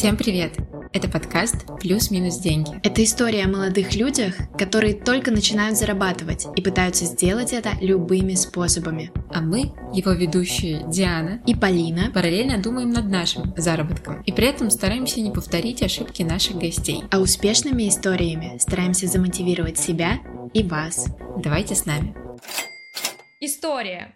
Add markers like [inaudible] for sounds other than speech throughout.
Всем привет! Это подкаст «Плюс-минус деньги». Это история о молодых людях, которые только начинают зарабатывать и пытаются сделать это любыми способами. А мы, его ведущие Диана и Полина, параллельно думаем над нашим заработком и при этом стараемся не повторить ошибки наших гостей. А успешными историями стараемся замотивировать себя и вас. Давайте с нами. История.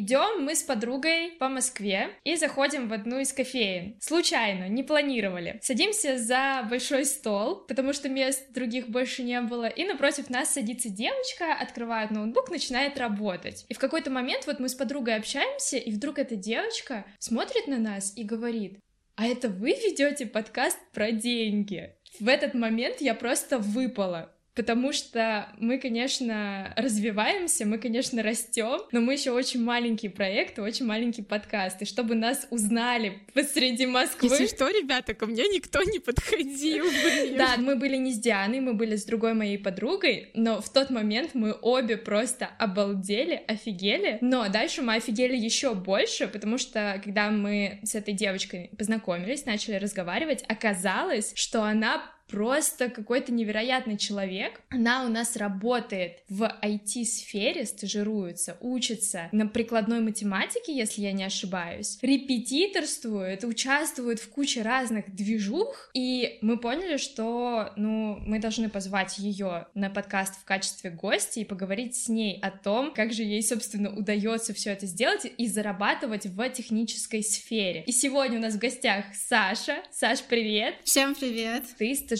Идем мы с подругой по Москве и заходим в одну из кофеин. Случайно, не планировали. Садимся за большой стол, потому что мест других больше не было, и напротив нас садится девочка, открывает ноутбук, начинает работать. И в какой-то момент вот мы с подругой общаемся, и вдруг эта девочка смотрит на нас и говорит, а это вы ведете подкаст про деньги? В этот момент я просто выпала потому что мы, конечно, развиваемся, мы, конечно, растем, но мы еще очень маленький проект, очень маленький подкаст, и чтобы нас узнали посреди Москвы... Если что, ребята, ко мне никто не подходил. [laughs] Да, мы были не с Дианой, мы были с другой моей подругой, но в тот момент мы обе просто обалдели, офигели, но дальше мы офигели еще больше, потому что когда мы с этой девочкой познакомились, начали разговаривать, оказалось, что она просто какой-то невероятный человек. Она у нас работает в IT-сфере, стажируется, учится на прикладной математике, если я не ошибаюсь, репетиторствует, участвует в куче разных движух, и мы поняли, что, ну, мы должны позвать ее на подкаст в качестве гостя и поговорить с ней о том, как же ей, собственно, удается все это сделать и зарабатывать в технической сфере. И сегодня у нас в гостях Саша. Саш, привет! Всем привет! Ты стажируешься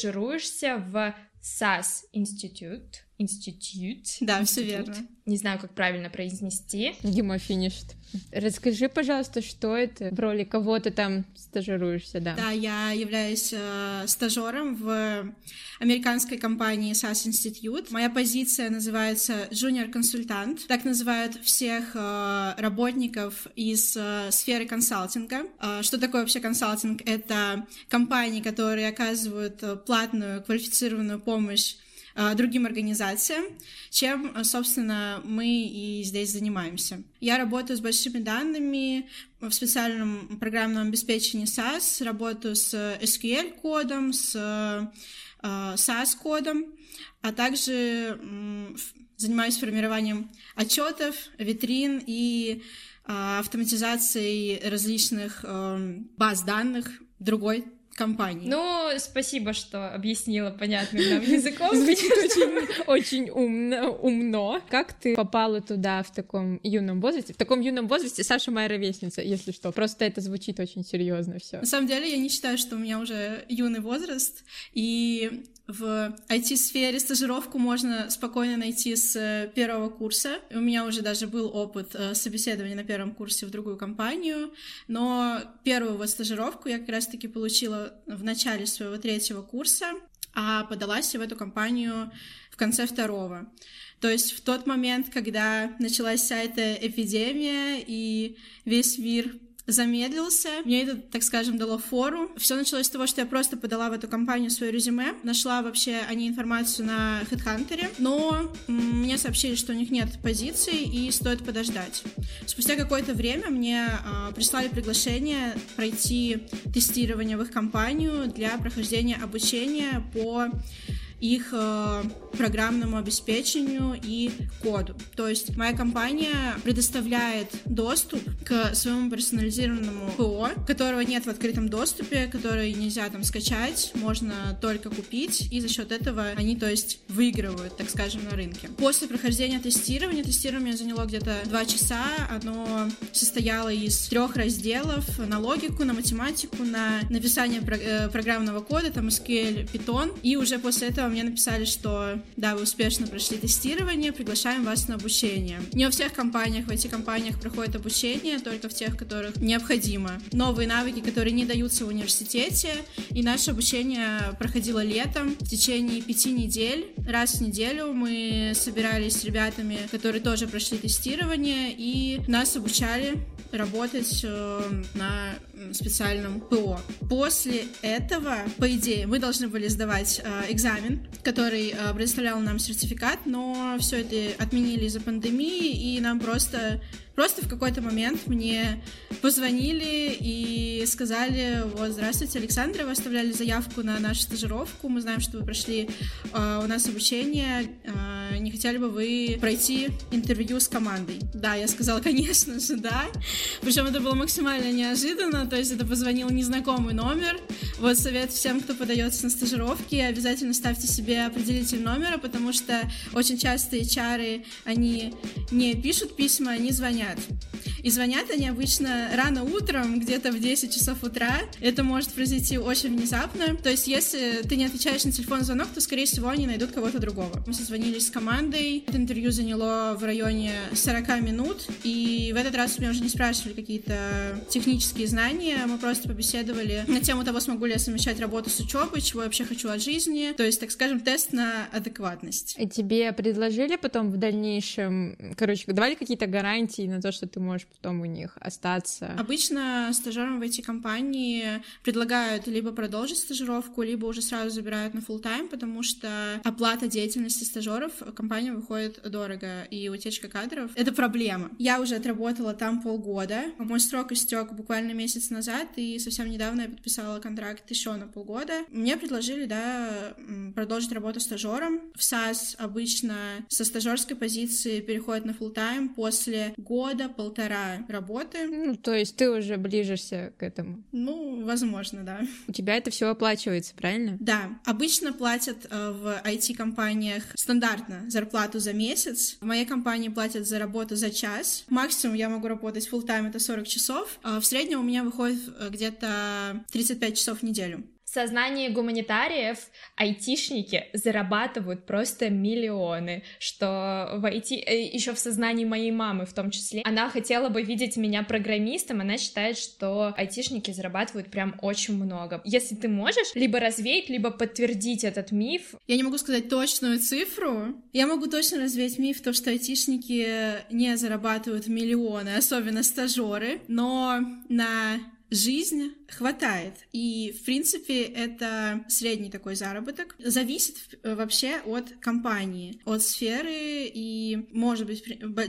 в SAS Institute. Институт. Да, все верно. Не знаю, как правильно произнести. Дима финишт. Расскажи, пожалуйста, что это? В роли кого ты там стажируешься, да? Да, я являюсь э, стажером в американской компании SAS Institute. Моя позиция называется junior-консультант. Так называют всех э, работников из э, сферы консалтинга. Э, что такое вообще консалтинг? Это компании, которые оказывают э, платную квалифицированную помощь другим организациям, чем, э, собственно, мы и здесь занимаемся. Я работаю с большими данными в специальном программном обеспечении SAS, работаю с SQL-кодом, с э, SAS-кодом, а также занимаюсь формированием отчетов, витрин и автоматизацией различных баз данных другой компании. Ну, спасибо, что объяснила понятным нам [laughs] языком. Звучит очень, [laughs] очень умно, умно. Как ты попала туда в таком юном возрасте? В таком юном возрасте Саша моя ровесница, если что. Просто это звучит очень серьезно все. На самом деле, я не считаю, что у меня уже юный возраст, и в IT-сфере стажировку можно спокойно найти с э, первого курса. У меня уже даже был опыт э, собеседования на первом курсе в другую компанию, но первую вот стажировку я как раз-таки получила в начале своего третьего курса, а подалась в эту компанию в конце второго. То есть в тот момент, когда началась вся эта эпидемия и весь мир замедлился. Мне это, так скажем, дало фору. Все началось с того, что я просто подала в эту компанию свое резюме, нашла вообще о ней информацию на HeadHunter, но мне сообщили, что у них нет позиций и стоит подождать. Спустя какое-то время мне э, прислали приглашение пройти тестирование в их компанию для прохождения обучения по их э, программному обеспечению и коду. То есть моя компания предоставляет доступ к своему персонализированному ПО, которого нет в открытом доступе, который нельзя там скачать, можно только купить, и за счет этого они, то есть, выигрывают, так скажем, на рынке. После прохождения тестирования, тестирование заняло где-то два часа, оно состояло из трех разделов на логику, на математику, на написание э, программного кода, там SQL, Python, и уже после этого мне написали, что да, вы успешно прошли тестирование, приглашаем вас на обучение. Не во всех компаниях, в этих компаниях проходит обучение, только в тех, которых необходимо. Новые навыки, которые не даются в университете, и наше обучение проходило летом в течение пяти недель. Раз в неделю мы собирались с ребятами, которые тоже прошли тестирование, и нас обучали работать э, на специальном ПО. После этого, по идее, мы должны были сдавать э, экзамен, который э, предоставлял нам сертификат, но все это отменили из-за пандемии, и нам просто Просто в какой-то момент мне позвонили и сказали, вот, здравствуйте, Александра, вы оставляли заявку на нашу стажировку, мы знаем, что вы прошли э, у нас обучение, э, не хотели бы вы пройти интервью с командой? Да, я сказала, [laughs] конечно же, да. Причем это было максимально неожиданно, то есть это позвонил незнакомый номер. Вот совет всем, кто подается на стажировки, обязательно ставьте себе определитель номера, потому что очень часто HR, они не пишут письма, они звонят звонят. И звонят они обычно рано утром, где-то в 10 часов утра. Это может произойти очень внезапно. То есть, если ты не отвечаешь на телефон звонок, то, скорее всего, они найдут кого-то другого. Мы созвонились с командой. Это интервью заняло в районе 40 минут. И в этот раз меня уже не спрашивали какие-то технические знания. Мы просто побеседовали на тему того, смогу ли я совмещать работу с учебой, чего я вообще хочу от жизни. То есть, так скажем, тест на адекватность. И тебе предложили потом в дальнейшем, короче, давали какие-то гарантии на то, что ты можешь потом у них остаться? Обычно стажерам в эти компании предлагают либо продолжить стажировку, либо уже сразу забирают на full тайм потому что оплата деятельности стажеров компания выходит дорого, и утечка кадров — это проблема. Я уже отработала там полгода, мой срок истек буквально месяц назад, и совсем недавно я подписала контракт еще на полгода. Мне предложили, да, продолжить работу стажером. В САС обычно со стажерской позиции переходит на full тайм после года, полтора работы. Ну, то есть ты уже ближешься к этому? Ну, возможно, да. У тебя это все оплачивается, правильно? Да. Обычно платят э, в IT-компаниях стандартно зарплату за месяц. В моей компании платят за работу за час. Максимум я могу работать full тайм это 40 часов. А в среднем у меня выходит э, где-то 35 часов в неделю. В сознании гуманитариев айтишники зарабатывают просто миллионы, что в IT, э, еще в сознании моей мамы в том числе, она хотела бы видеть меня программистом, она считает, что айтишники зарабатывают прям очень много. Если ты можешь либо развеять, либо подтвердить этот миф. Я не могу сказать точную цифру, я могу точно развеять миф, то, что айтишники не зарабатывают миллионы, особенно стажеры, но на жизнь хватает. И, в принципе, это средний такой заработок. Зависит э, вообще от компании, от сферы, и может быть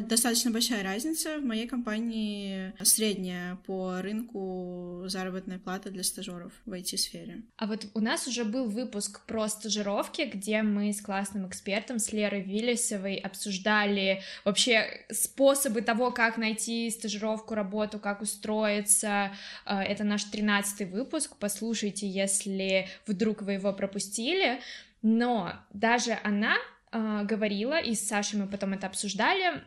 достаточно большая разница. В моей компании средняя по рынку заработная плата для стажеров в IT-сфере. А вот у нас уже был выпуск про стажировки, где мы с классным экспертом, с Лерой Виллисовой, обсуждали вообще способы того, как найти стажировку, работу, как устроиться, Э, это наш 13 выпуск, послушайте, если вдруг вы его пропустили. Но даже она э, говорила, и с Сашей мы потом это обсуждали,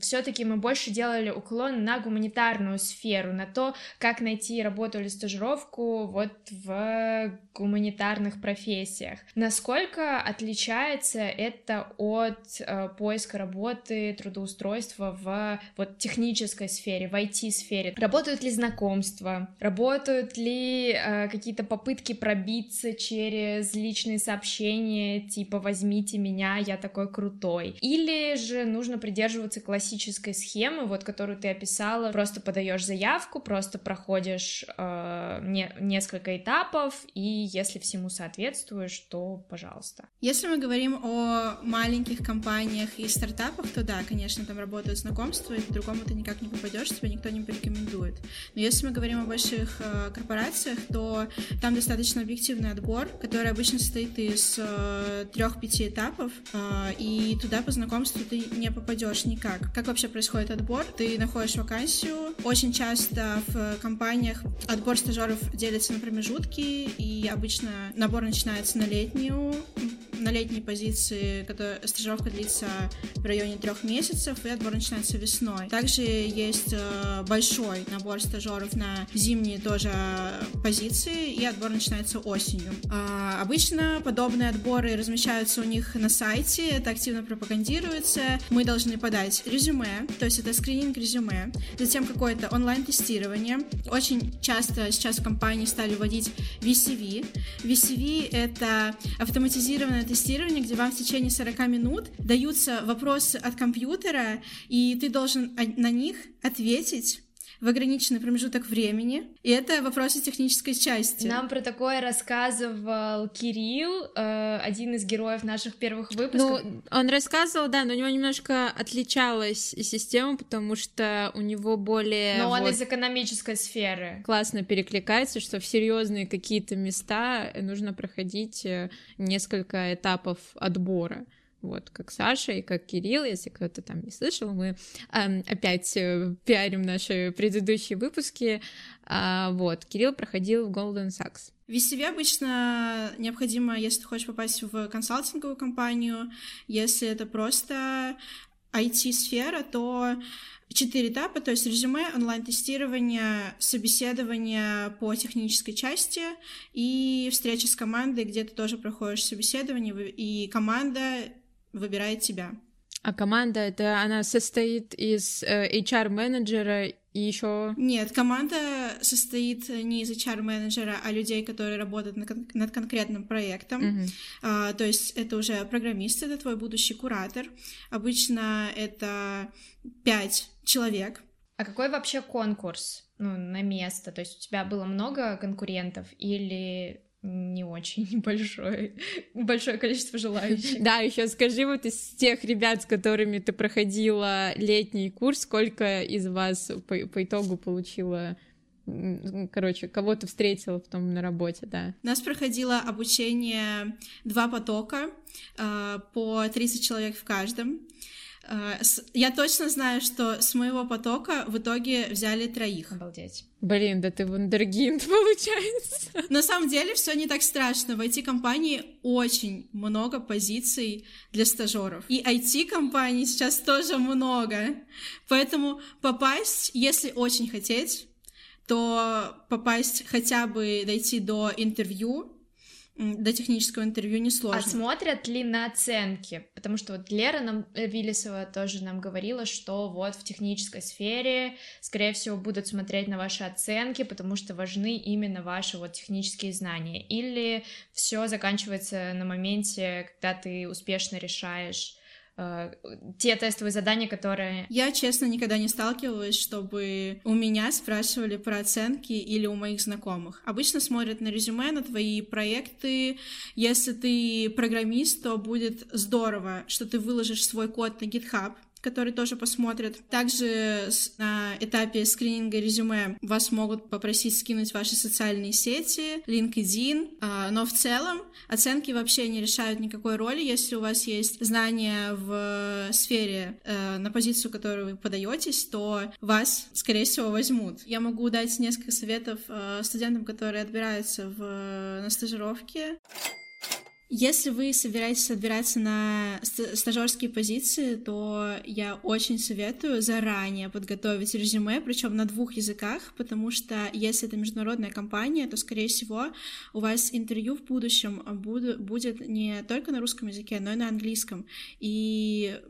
все-таки мы больше делали уклон на гуманитарную сферу, на то, как найти работу или стажировку вот в гуманитарных профессиях. Насколько отличается это от э, поиска работы, трудоустройства в вот технической сфере, в IT-сфере? Работают ли знакомства? Работают ли э, какие-то попытки пробиться через личные сообщения, типа «возьмите меня, я такой крутой»? Или же нужно придерживаться придерживаться классической схемы, вот которую ты описала, просто подаешь заявку, просто проходишь э, не, несколько этапов, и если всему соответствуешь, то пожалуйста. Если мы говорим о маленьких компаниях и стартапах, то да, конечно, там работают знакомства, и по-другому ты никак не попадешь, тебя никто не порекомендует. Но если мы говорим о больших э, корпорациях, то там достаточно объективный отбор, который обычно состоит из э, трех-пяти этапов, э, и туда по знакомству ты не попадешь никак как? Как вообще происходит отбор? Ты находишь вакансию. Очень часто в компаниях отбор стажеров делится на промежутки, и обычно набор начинается на летнюю на летней позиции, которая стажировка длится в районе трех месяцев, и отбор начинается весной. Также есть э, большой набор стажеров на зимние тоже позиции, и отбор начинается осенью. А, обычно подобные отборы размещаются у них на сайте, это активно пропагандируется. Мы должны подать резюме, то есть это скрининг резюме, затем какое-то онлайн-тестирование. Очень часто сейчас компании стали вводить VCV. VCV — это автоматизированное тестирование, где вам в течение 40 минут даются вопросы от компьютера, и ты должен на них ответить в ограниченный промежуток времени, и это вопросы технической части. Нам про такое рассказывал Кирилл, э, один из героев наших первых выпусков. Ну, он рассказывал, да, но у него немножко отличалась система, потому что у него более... Но вот, он из экономической сферы. Классно перекликается, что в серьезные какие-то места нужно проходить э, несколько этапов отбора вот, как Саша и как Кирилл, если кто-то там не слышал, мы э, опять пиарим наши предыдущие выпуски, э, вот, Кирилл проходил в Golden Sachs. В VCV обычно необходимо, если ты хочешь попасть в консалтинговую компанию, если это просто IT-сфера, то четыре этапа, то есть резюме, онлайн-тестирование, собеседование по технической части и встреча с командой, где ты тоже проходишь собеседование, и команда выбирает тебя. А команда это она состоит из э, HR-менеджера и еще. Нет, команда состоит не из HR-менеджера, а людей, которые работают над, кон- над конкретным проектом. Мгм. А, то есть это уже программист, это твой будущий куратор. Обычно это пять человек. А какой вообще конкурс ну, на место? То есть у тебя было много конкурентов или не очень [laughs] большое, большое количество желающих? Да, еще скажи, вот из тех ребят, с которыми ты проходила летний курс, сколько из вас по, по итогу получила, короче, кого ты встретила потом на работе, да? У нас проходило обучение два потока, а, по 30 человек в каждом. А, Я точно знаю, что с моего потока в итоге взяли троих. Обалдеть. Блин, да ты вундергинд, [laughs] получается. На самом деле все не так страшно. В IT-компании очень много позиций для стажеров. И IT-компаний сейчас тоже много. Поэтому попасть, если очень хотеть, то попасть хотя бы дойти до интервью, до технического интервью А несложно. смотрят ли на оценки? Потому что вот Лера нам, э, Виллисова тоже нам говорила, что вот в технической сфере, скорее всего, будут смотреть на ваши оценки, потому что важны именно ваши вот технические знания. Или все заканчивается на моменте, когда ты успешно решаешь те тестовые задания, которые... Я, честно, никогда не сталкивалась, чтобы у меня спрашивали про оценки или у моих знакомых. Обычно смотрят на резюме, на твои проекты. Если ты программист, то будет здорово, что ты выложишь свой код на GitHub, который тоже посмотрят. Также на этапе скрининга резюме вас могут попросить скинуть ваши социальные сети, LinkedIn, а, но в целом оценки вообще не решают никакой роли, если у вас есть знания в сфере э, на позицию, которую вы подаетесь, то вас, скорее всего, возьмут. Я могу дать несколько советов э, студентам, которые отбираются в, на стажировки. Если вы собираетесь отбираться на ст- стажерские позиции, то я очень советую заранее подготовить резюме, причем на двух языках, потому что если это международная компания, то, скорее всего, у вас интервью в будущем буду- будет не только на русском языке, но и на английском. И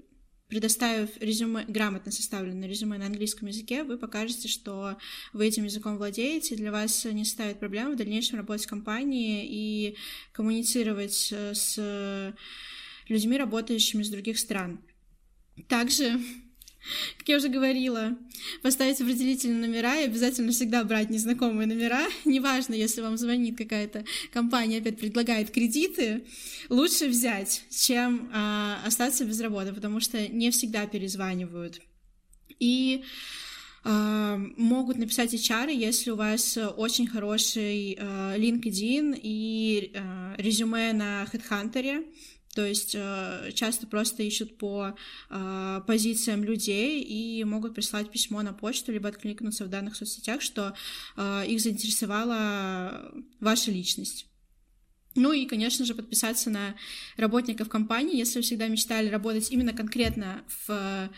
предоставив резюме, грамотно составленное резюме на английском языке, вы покажете, что вы этим языком владеете, для вас не составит проблем в дальнейшем работать в компании и коммуницировать э, с людьми, работающими с других стран. Также, как я уже говорила, поставить определительные номера и обязательно всегда брать незнакомые номера. [laughs] Неважно, если вам звонит какая-то компания, опять предлагает кредиты, лучше взять, чем а, остаться без работы, потому что не всегда перезванивают. И а, могут написать HR, если у вас э, очень хороший э, LinkedIn и э, резюме на HeadHunter, то есть э, часто просто ищут по э, позициям людей и могут прислать письмо на почту, либо откликнуться в данных соцсетях, что э, их заинтересовала ваша личность. Ну и, конечно же, подписаться на работников компании, если вы всегда мечтали работать именно конкретно в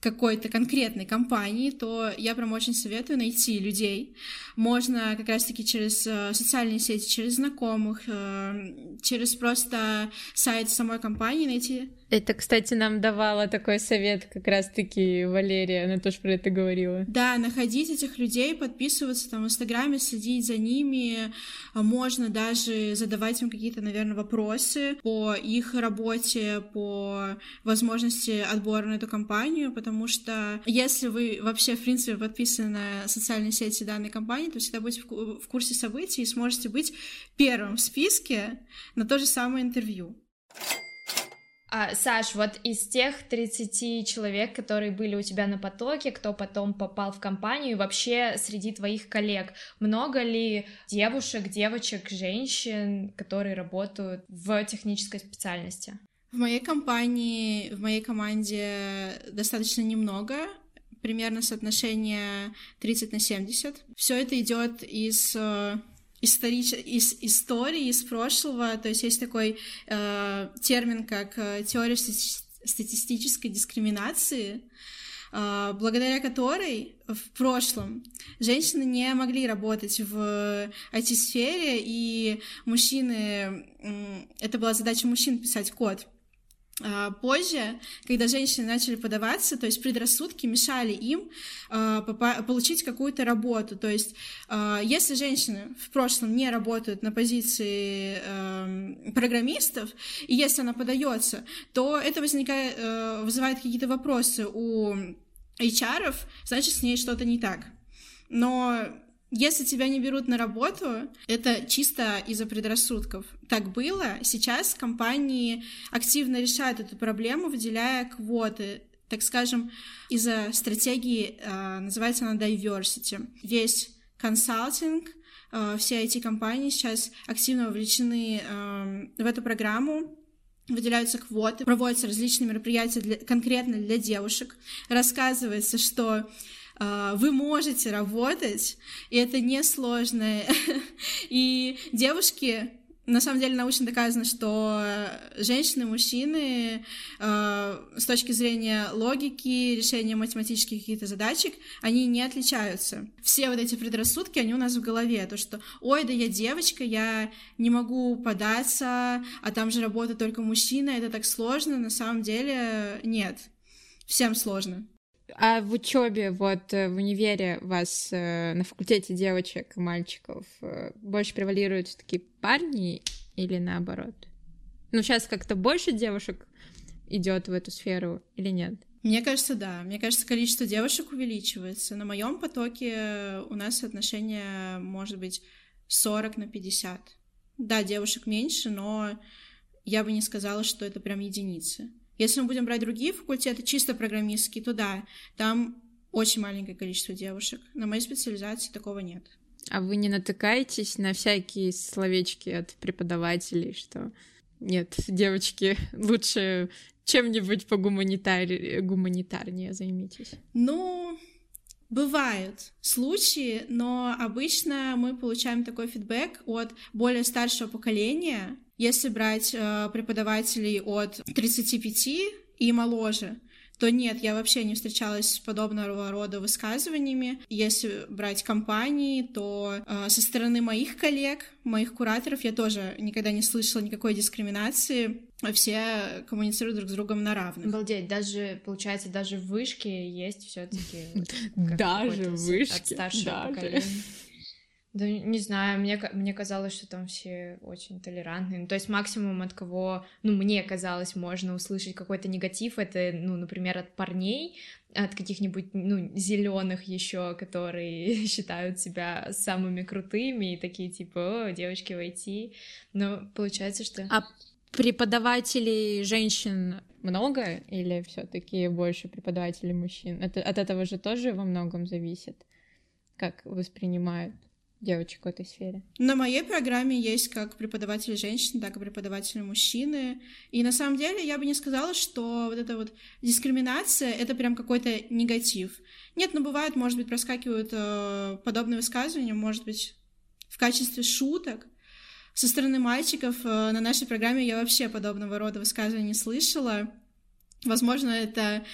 какой-то конкретной компании, то я прям очень советую найти людей. Можно как раз-таки через э, социальные сети, через знакомых, э, через просто сайт самой компании найти Это, кстати, нам давала такой совет как раз-таки Валерия, она тоже про это говорила. Да, находить этих людей, подписываться там в Инстаграме, следить за ними, можно даже задавать им какие-то, наверное, вопросы по их работе, по возможности отбора на эту компанию, потому что если вы вообще, в принципе, подписаны на социальные сети данной компании, то всегда будете в курсе событий и сможете быть первым в списке на то же самое интервью. А, Саш, вот из тех 30 человек, которые были у тебя на потоке, кто потом попал в компанию, вообще среди твоих коллег, много ли девушек, девочек, женщин, которые работают в технической специальности? В моей компании, в моей команде достаточно немного, примерно соотношение 30 на 70. Все это идет из э, историч... из истории, из прошлого. То есть есть такой э, термин, как э, теория статистической дискриминации, э, благодаря которой в прошлом женщины не могли работать в IT-сфере, и мужчины... Это была задача мужчин писать код. А, позже, когда женщины начали подаваться, то есть предрассудки мешали им э, получить какую-то работу. То есть, э, если женщины в прошлом не работают на позиции э, программистов, и если она подается, то это возникает, э, вызывает какие-то вопросы у HR, значит, с ней что-то не так. Но если тебя не берут на работу, это чисто из-за предрассудков. Так было. Сейчас компании активно решают эту проблему, выделяя квоты так скажем, из-за стратегии, э, называется она diversity. Весь консалтинг, э, все эти компании сейчас активно вовлечены э, в эту программу, выделяются квоты, проводятся различные мероприятия для, конкретно для девушек, рассказывается, что вы можете работать, и это несложно. [laughs] И девушки на самом деле научно доказано, что женщины, мужчины э, с точки зрения логики, решения математических каких-то задачек, они не отличаются. Все вот эти предрассудки, они у нас в голове. То, что, ой, да я девочка, я не могу податься, а там же работают только мужчины, это так сложно. На самом деле нет. Всем сложно. А в учебе, вот э, в универе вас э, на факультете девочек и мальчиков э, больше превалируют все-таки парни или наоборот? Ну, сейчас как-то больше девушек идет в эту сферу или нет? Мне кажется, да. Мне кажется, количество девушек увеличивается. На моем потоке у нас отношение может быть 40 на 50. Да, девушек меньше, но я бы не сказала, что это прям единицы. Если мы будем брать другие факультеты, чисто программистские, то да, там очень маленькое количество девушек. На моей специализации такого нет. А вы не натыкаетесь на всякие словечки от преподавателей, что нет, девочки, лучше чем-нибудь по гуманитар... гуманитарнее займитесь? Ну, Бывают случаи, но обычно мы получаем такой фидбэк от более старшего поколения, если брать э, преподавателей от 35 и моложе, то нет, я вообще не встречалась с подобного рода высказываниями. Если брать компании, то э, со стороны моих коллег, моих кураторов, я тоже никогда не слышала никакой дискриминации. Все коммуницируют друг с другом на равных. Обалдеть, даже, получается, даже в вышке есть все таки [laughs] Даже в вышке? От старшего поколения. Да не знаю, мне, мне казалось, что там все очень толерантные. Ну, то есть максимум от кого, ну, мне казалось, можно услышать какой-то негатив, это, ну, например, от парней, от каких-нибудь, ну, зеленых еще, которые [laughs] считают себя самыми крутыми и такие, типа, о, девочки войти. Но получается, что... А преподавателей женщин много или все-таки больше преподавателей мужчин? Это, от этого же тоже во многом зависит, как воспринимают девочек в этой сфере? На моей программе есть как преподаватели женщины, так и преподаватели мужчины. И на самом деле я бы не сказала, что вот эта вот дискриминация — это прям какой-то негатив. Нет, ну бывает, может быть, проскакивают э, подобные высказывания, может быть, в качестве шуток. Со стороны мальчиков э, на нашей программе я вообще подобного рода высказывания не слышала. Возможно, это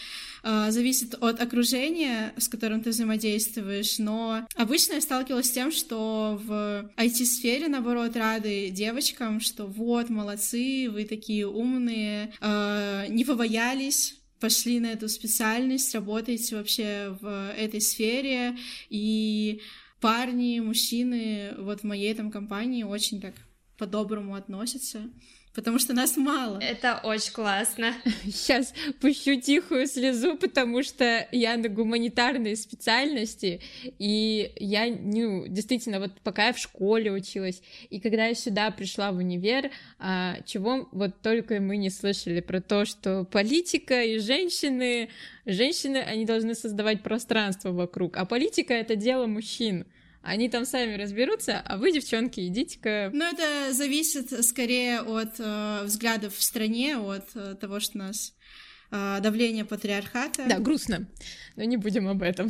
зависит от окружения, с которым ты взаимодействуешь, но обычно я сталкивалась с тем, что в IT-сфере, наоборот, рады девочкам, что вот, молодцы, вы такие умные, э, не побоялись пошли на эту специальность, работаете вообще в этой сфере, и парни, мужчины вот в моей там компании очень так по-доброму относятся потому что нас мало. Это очень классно. Сейчас пущу тихую слезу, потому что я на гуманитарной специальности, и я, ну, действительно, вот пока я в школе училась, и когда я сюда пришла в универ, а, чего вот только мы не слышали про то, что политика и женщины, женщины, они должны создавать пространство вокруг, а политика — это дело мужчин. Они там сами разберутся, а вы, девчонки, идите-ка... Ну, это зависит скорее от э, взглядов в стране, от э, того, что у нас э, давление патриархата. Да, грустно, но не будем об этом.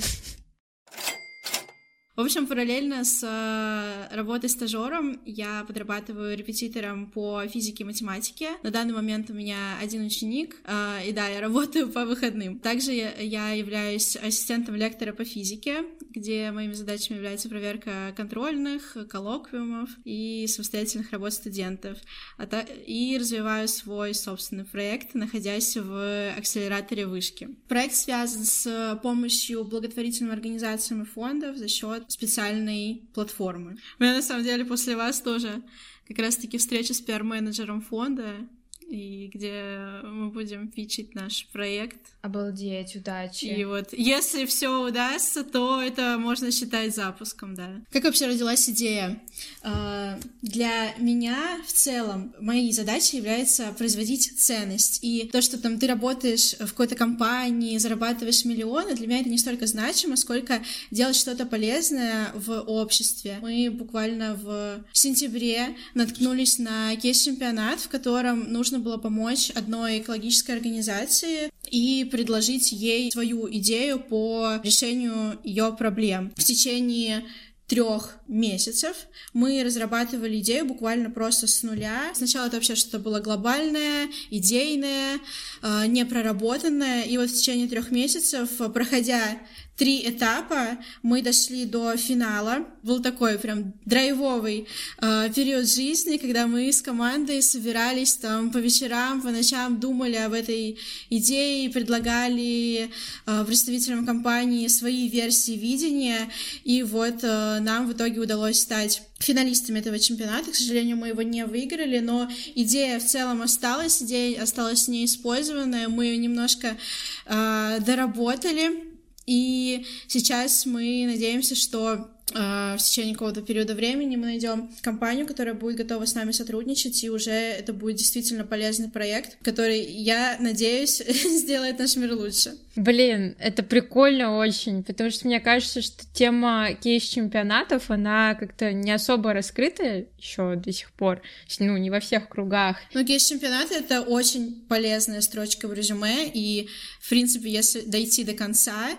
В общем, параллельно с э, работой стажером я подрабатываю репетитором по физике и математике. На данный момент у меня один ученик, э, и да, я работаю по выходным. Также я являюсь ассистентом лектора по физике, где моими задачами является проверка контрольных, коллоквиумов и самостоятельных работ студентов. А и развиваю свой собственный проект, находясь в акселераторе вышки. Проект связан с помощью благотворительным организациям и фондов за счет специальной платформы. У меня на самом деле после вас тоже как раз-таки встреча с пиар-менеджером фонда, и где мы будем пичить наш проект. Обалдеть, удачи. И вот, если все удастся, то это можно считать запуском, да. Как вообще родилась идея? А, для меня в целом моей задачей является производить ценность. И то, что там ты работаешь в какой-то компании, зарабатываешь миллионы, для меня это не столько значимо, сколько делать что-то полезное в обществе. Мы буквально в сентябре наткнулись на кейс-чемпионат, в котором нужно нужно было помочь одной экологической организации и предложить ей свою идею по решению ее проблем. В течение трех месяцев мы разрабатывали идею буквально просто с нуля. Сначала это вообще что-то было глобальное, идейное, э, непроработанное. И вот в течение трех месяцев, проходя три этапа мы дошли до финала. Был такой прям драйвовый э, период жизни, когда мы с командой собирались там по вечерам, по ночам, думали об этой идее, предлагали э, представителям компании свои версии видения, и вот э, нам в итоге удалось стать финалистами этого чемпионата. К сожалению, мы его не выиграли, но идея в целом осталась, идея осталась неиспользованная, мы ее немножко э, доработали, и сейчас мы надеемся, что в течение какого-то периода времени мы найдем компанию, которая будет готова с нами сотрудничать, и уже это будет действительно полезный проект, который, я надеюсь, [laughs] сделает наш мир лучше. Блин, это прикольно очень, потому что мне кажется, что тема кейс-чемпионатов, она как-то не особо раскрыта еще до сих пор, ну, не во всех кругах. Ну, кейс-чемпионаты — это очень полезная строчка в резюме, и, в принципе, если дойти до конца, э,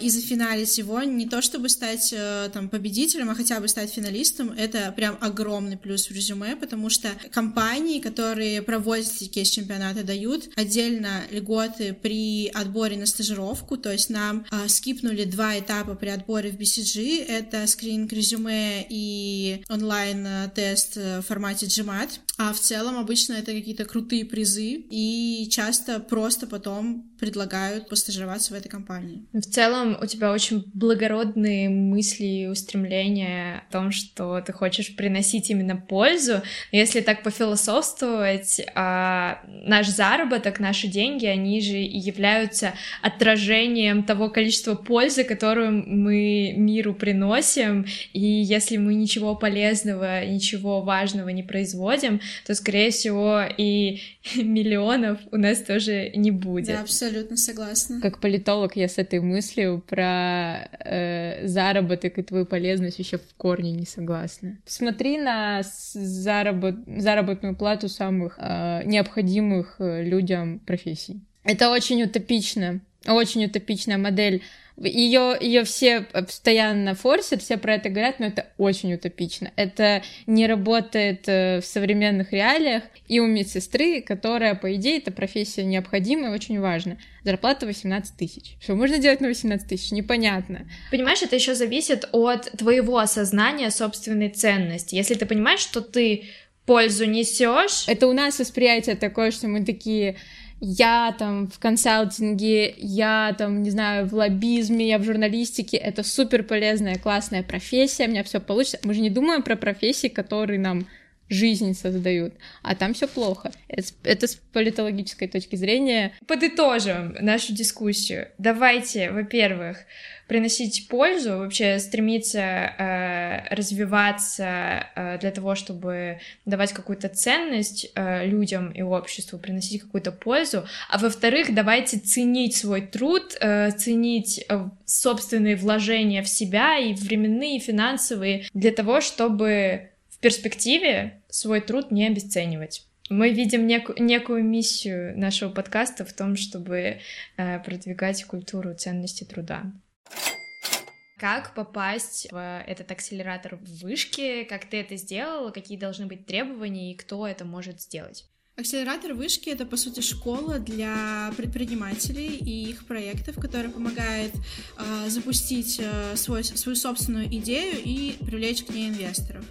и зафиналить его, не то чтобы стать э, там победителем, а хотя бы стать финалистом, это прям огромный плюс в резюме, потому что компании, которые проводят эти кейс-чемпионаты, дают отдельно льготы при отборе на стажировку, то есть нам э, скипнули два этапа при отборе в BCG, это скрининг резюме и онлайн-тест в формате GMAT, а в целом обычно это какие-то крутые призы, и часто просто потом предлагают постажироваться в этой компании. В целом у тебя очень благородные мысли и устремления о том, что ты хочешь приносить именно пользу. Если так пофилософствовать, а, наш заработок, наши деньги, они же и являются отражением того количества пользы, которую мы миру приносим. И если мы ничего полезного, ничего важного не производим, то, скорее всего, и [laughs] миллионов у нас тоже не будет. Да, абсолютно согласна. Как политолог я с этой мыслью про э, заработок и твою полезность вообще в корне не согласна. Смотри на заработ... заработную плату самых э, необходимых э, людям профессий. Это очень утопично, очень утопичная модель Ее, ее все постоянно форсят, все про это говорят, но это очень утопично. Это не работает э, в современных реалиях. И у медсестры, которая, по идее, эта профессия необходима и очень важна. Зарплата 18 тысяч. Что можно делать на 18 тысяч? Непонятно. Понимаешь, это еще зависит от твоего осознания собственной ценности. Если ты понимаешь, что ты пользу несешь. Это у нас восприятие такое, что мы такие я там в консалтинге, я там, не знаю, в лоббизме, я в журналистике, это супер полезная, классная профессия, у меня все получится. Мы же не думаем про профессии, которые нам жизнь создают, а там все плохо. Это, это с политологической точки зрения. Подытожим нашу дискуссию. Давайте, во-первых, приносить пользу, вообще стремиться э, развиваться э, для того, чтобы давать какую-то ценность э, людям и обществу, приносить какую-то пользу. А во-вторых, давайте ценить свой труд, э, ценить э, собственные вложения в себя и временные, и финансовые, для того, чтобы в перспективе свой труд не обесценивать. Мы видим неку- некую миссию нашего подкаста в том, чтобы э, продвигать культуру ценности труда. Как попасть в этот акселератор в вышке? Как ты это сделала? Какие должны быть требования и кто это может сделать? Акселератор вышки — это, по сути, школа для предпринимателей и их проектов, которая помогает э, запустить э, свой, свою собственную идею и привлечь к ней инвесторов.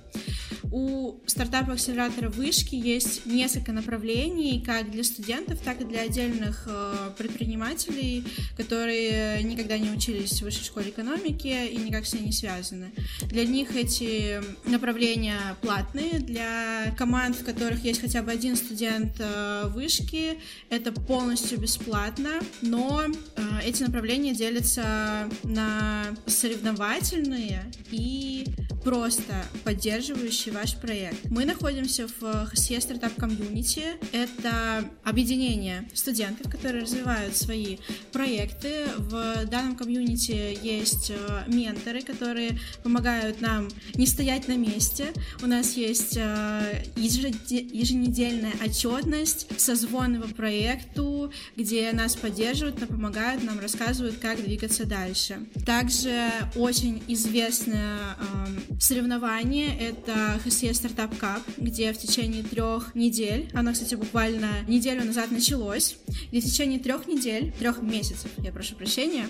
У стартап-акселератора вышки есть несколько направлений, как для студентов, так и для отдельных э, предпринимателей, которые никогда не учились в высшей школе экономики и никак с ней не связаны. Для них эти направления платные, для команд, в которых есть хотя бы один студент, контент э, вышки. Это полностью бесплатно, но э, эти направления делятся на соревновательные и просто поддерживающие ваш проект. Мы находимся в HSE Startup Community. Это объединение студентов, которые развивают свои проекты. В данном комьюнити есть э, менторы, которые помогают нам не стоять на месте. У нас есть еженедельная отчет отчетность, созвоны по проекту, где нас поддерживают, нам помогают, нам рассказывают, как двигаться дальше. Также очень известное э, соревнование — это HSE Startup Cup, где в течение трех недель, оно, кстати, буквально неделю назад началось, где в течение трех недель, трех месяцев, я прошу прощения,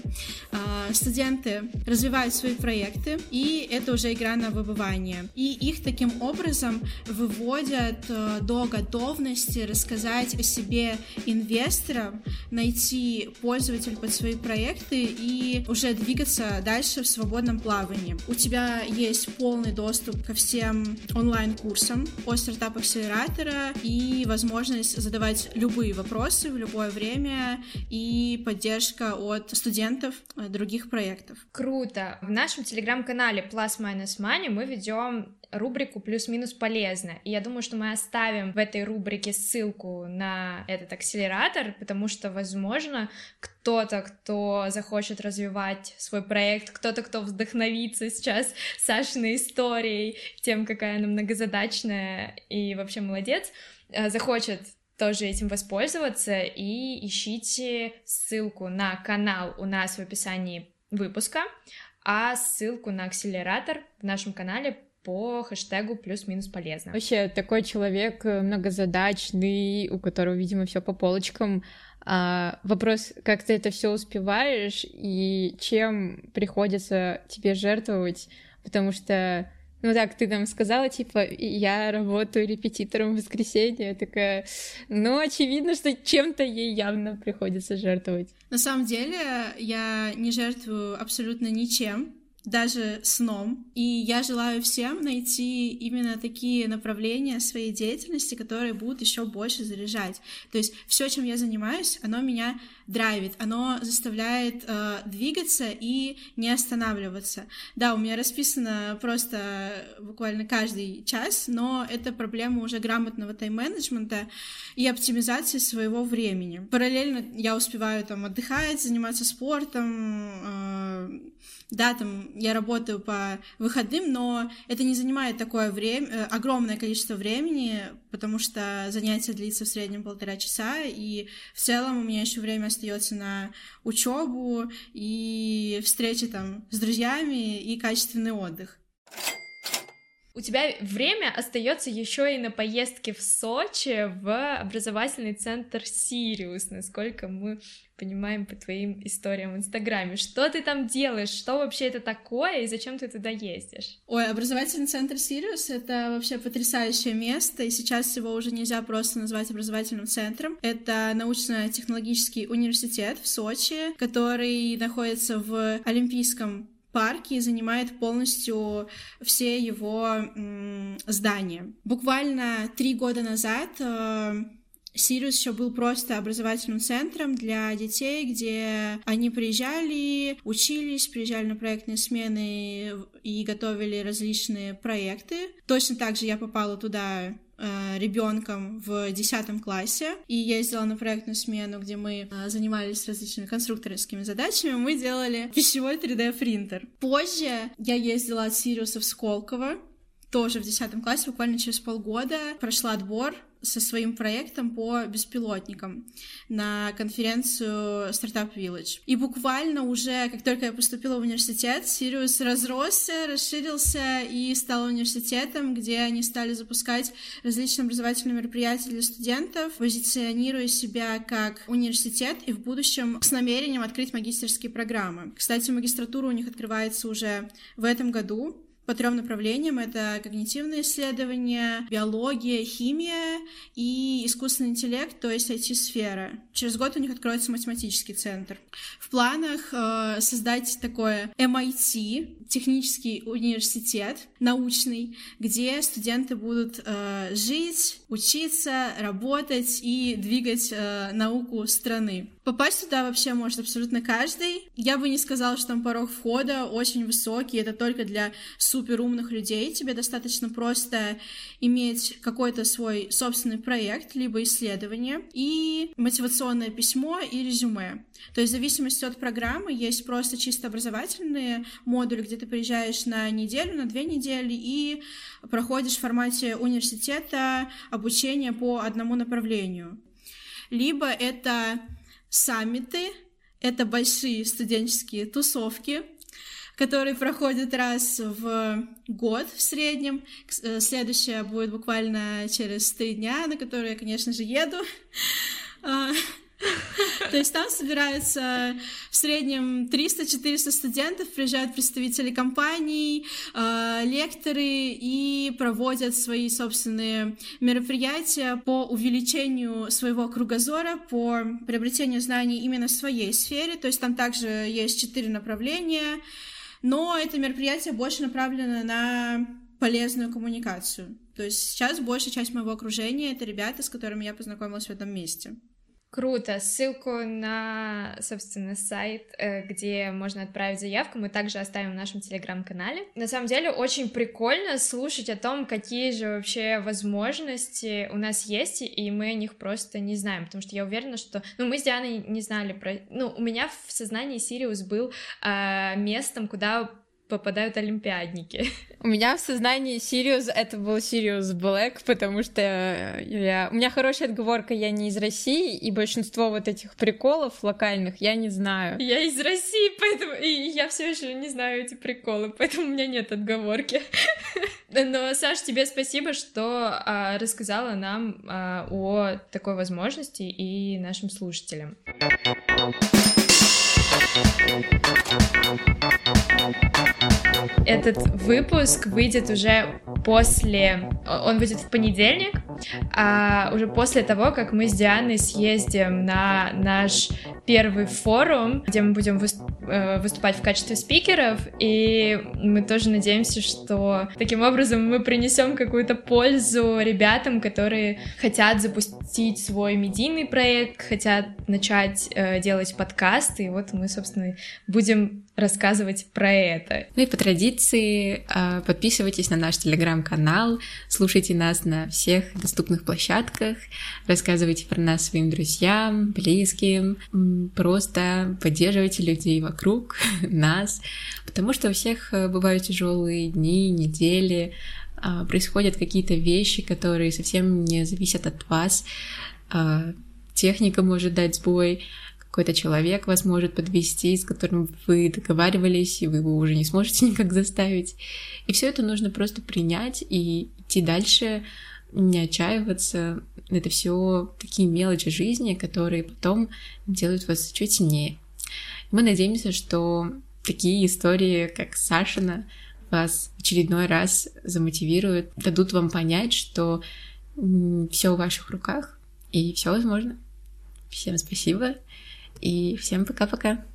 э, студенты развивают свои проекты, и это уже игра на выбывание. И их таким образом выводят э, до готовности рассказать о себе инвесторам, найти пользователя под свои проекты и уже двигаться дальше в свободном плавании. У тебя есть полный доступ ко всем онлайн-курсам о стартап акселератора и возможность задавать любые вопросы в любое время и поддержка от студентов других проектов. Круто! В нашем телеграм-канале Plus Minus Money мы ведем рубрику «Плюс-минус полезно». И я думаю, что мы оставим в этой рубрике ссылку на этот акселератор, потому что, возможно, кто-то, кто захочет развивать свой проект, кто-то, кто вдохновится сейчас Сашиной историей, тем, какая она многозадачная и вообще молодец, э, захочет тоже этим воспользоваться, и ищите ссылку на канал у нас в описании выпуска, а ссылку на акселератор в нашем канале по хэштегу плюс-минус полезно. Вообще, такой человек э, многозадачный, у которого, видимо, все по полочкам. А, вопрос, как ты это все успеваешь и чем приходится тебе жертвовать, потому что ну так, ты нам сказала, типа, я работаю репетитором в воскресенье, я такая, ну, очевидно, что чем-то ей явно приходится жертвовать. На самом деле, я не жертвую абсолютно ничем, даже сном. И я желаю всем найти именно такие направления своей деятельности, которые будут еще больше заряжать. То есть все, чем я занимаюсь, оно меня драйвит, оно заставляет э, двигаться и не останавливаться. Да, у меня расписано просто буквально каждый час, но это проблема уже грамотного тайм-менеджмента и оптимизации своего времени. Параллельно я успеваю там отдыхать, заниматься спортом, э, Да, там я работаю по выходным, но это не занимает такое время, э, огромное количество времени, потому что занятие длится в среднем полтора часа, и в целом у меня еще время остается на учебу и встречи там с друзьями и качественный отдых у тебя время остается еще и на поездке в Сочи в образовательный центр Сириус, насколько мы понимаем по твоим историям в Инстаграме. Что ты там делаешь? Что вообще это такое и зачем ты туда ездишь? Ой, образовательный центр Сириус — это вообще потрясающее место, и сейчас его уже нельзя просто назвать образовательным центром. Это научно-технологический университет в Сочи, который находится в Олимпийском парке и занимает полностью все его здания. Буквально три года назад э, Сириус еще был просто образовательным центром для детей, где они приезжали, учились, приезжали на проектные смены и готовили различные проекты. Точно так же я попала туда ребенком в 10 классе. И ездила на проектную смену, где мы э, занимались различными конструкторскими задачами, мы делали пищевой 3D принтер. Позже я ездила от Сириуса в Сколково, тоже в 10 классе, буквально через полгода. Прошла отбор со своим проектом по беспилотникам на конференцию Startup Village. И буквально уже, как только я поступила в университет, Сириус разросся, расширился и стал университетом, где они стали запускать различные образовательные мероприятия для студентов, позиционируя себя как университет и в будущем с намерением открыть магистерские программы. Кстати, магистратура у них открывается уже в этом году, по трем направлениям. Это когнитивные исследования, биология, химия и искусственный интеллект, то есть IT-сфера. Через год у них откроется математический центр. В планах э, создать такое MIT, технический университет научный, где студенты будут э, жить, учиться, работать и двигать э, науку страны. Попасть туда вообще может абсолютно каждый. Я бы не сказала, что там порог входа очень высокий, это только для суперумных людей. Тебе достаточно просто иметь какой-то свой собственный проект, либо исследование, и мотивационное письмо и резюме. То есть в зависимости от программы есть просто чисто образовательные модули, где ты приезжаешь на неделю, на две недели и проходишь в формате университета обучение по одному направлению. Либо это саммиты, это большие студенческие тусовки, которые проходят раз в год в среднем. Э, следующая будет буквально через три дня, на которую я, конечно же, еду. [laughs] [laughs] То есть там собираются в среднем 300-400 студентов, приезжают представители компаний, э, лекторы и проводят свои собственные мероприятия по увеличению своего кругозора, по приобретению знаний именно в своей сфере. То есть там также есть четыре направления, но это мероприятие больше направлено на полезную коммуникацию. То есть сейчас большая часть моего окружения — это ребята, с которыми я познакомилась в этом месте. Круто. Ссылку на, собственно, сайт, э, где можно отправить заявку, мы также оставим в нашем телеграм-канале. На самом деле, очень прикольно слушать о том, какие же вообще возможности у нас есть, и мы о них просто не знаем, потому что я уверена, что... Ну, мы с Дианой не знали про... Ну, у меня в сознании Сириус был э, местом, куда попадают олимпиадники. [laughs] У меня в сознании Сириус это был Сириус Блэк, потому что я... у меня хорошая отговорка, я не из России, и большинство вот этих приколов локальных я не знаю. Я из России, поэтому и я все еще не знаю эти приколы, поэтому у меня нет отговорки. [laughs] Но, Саш, тебе спасибо, что а, рассказала нам а, о такой возможности и нашим слушателям. Этот выпуск выйдет уже после... Он выйдет в понедельник, а уже после того, как мы с Дианой съездим на наш первый форум, где мы будем э, выступать в качестве спикеров, и мы тоже надеемся, что таким образом мы принесем какую-то пользу ребятам, которые хотят запустить свой медийный проект, хотят начать э, делать подкасты, и вот мы, собственно, будем рассказывать про это. Ну и по традиции а, подписывайтесь на наш телеграм-канал, слушайте нас на всех доступных площадках, рассказывайте про нас своим друзьям, близким, просто поддерживайте людей вокруг [laughs] нас, потому что у всех э, бывают тяжелые дни, недели, а, происходят какие-то вещи, которые совсем не зависят от вас, а, техника может дать сбой, какой-то человек вас может подвести, с которым вы договаривались, и вы его уже не сможете [laughs] никак заставить. И все это нужно просто принять и идти дальше, не отчаиваться. Это все такие мелочи жизни, которые потом делают вас чуть сильнее. Мы надеемся, что такие истории, как Сашина, вас в очередной раз замотивируют, дадут вам понять, что все в ваших руках и все возможно. Всем спасибо и всем пока-пока.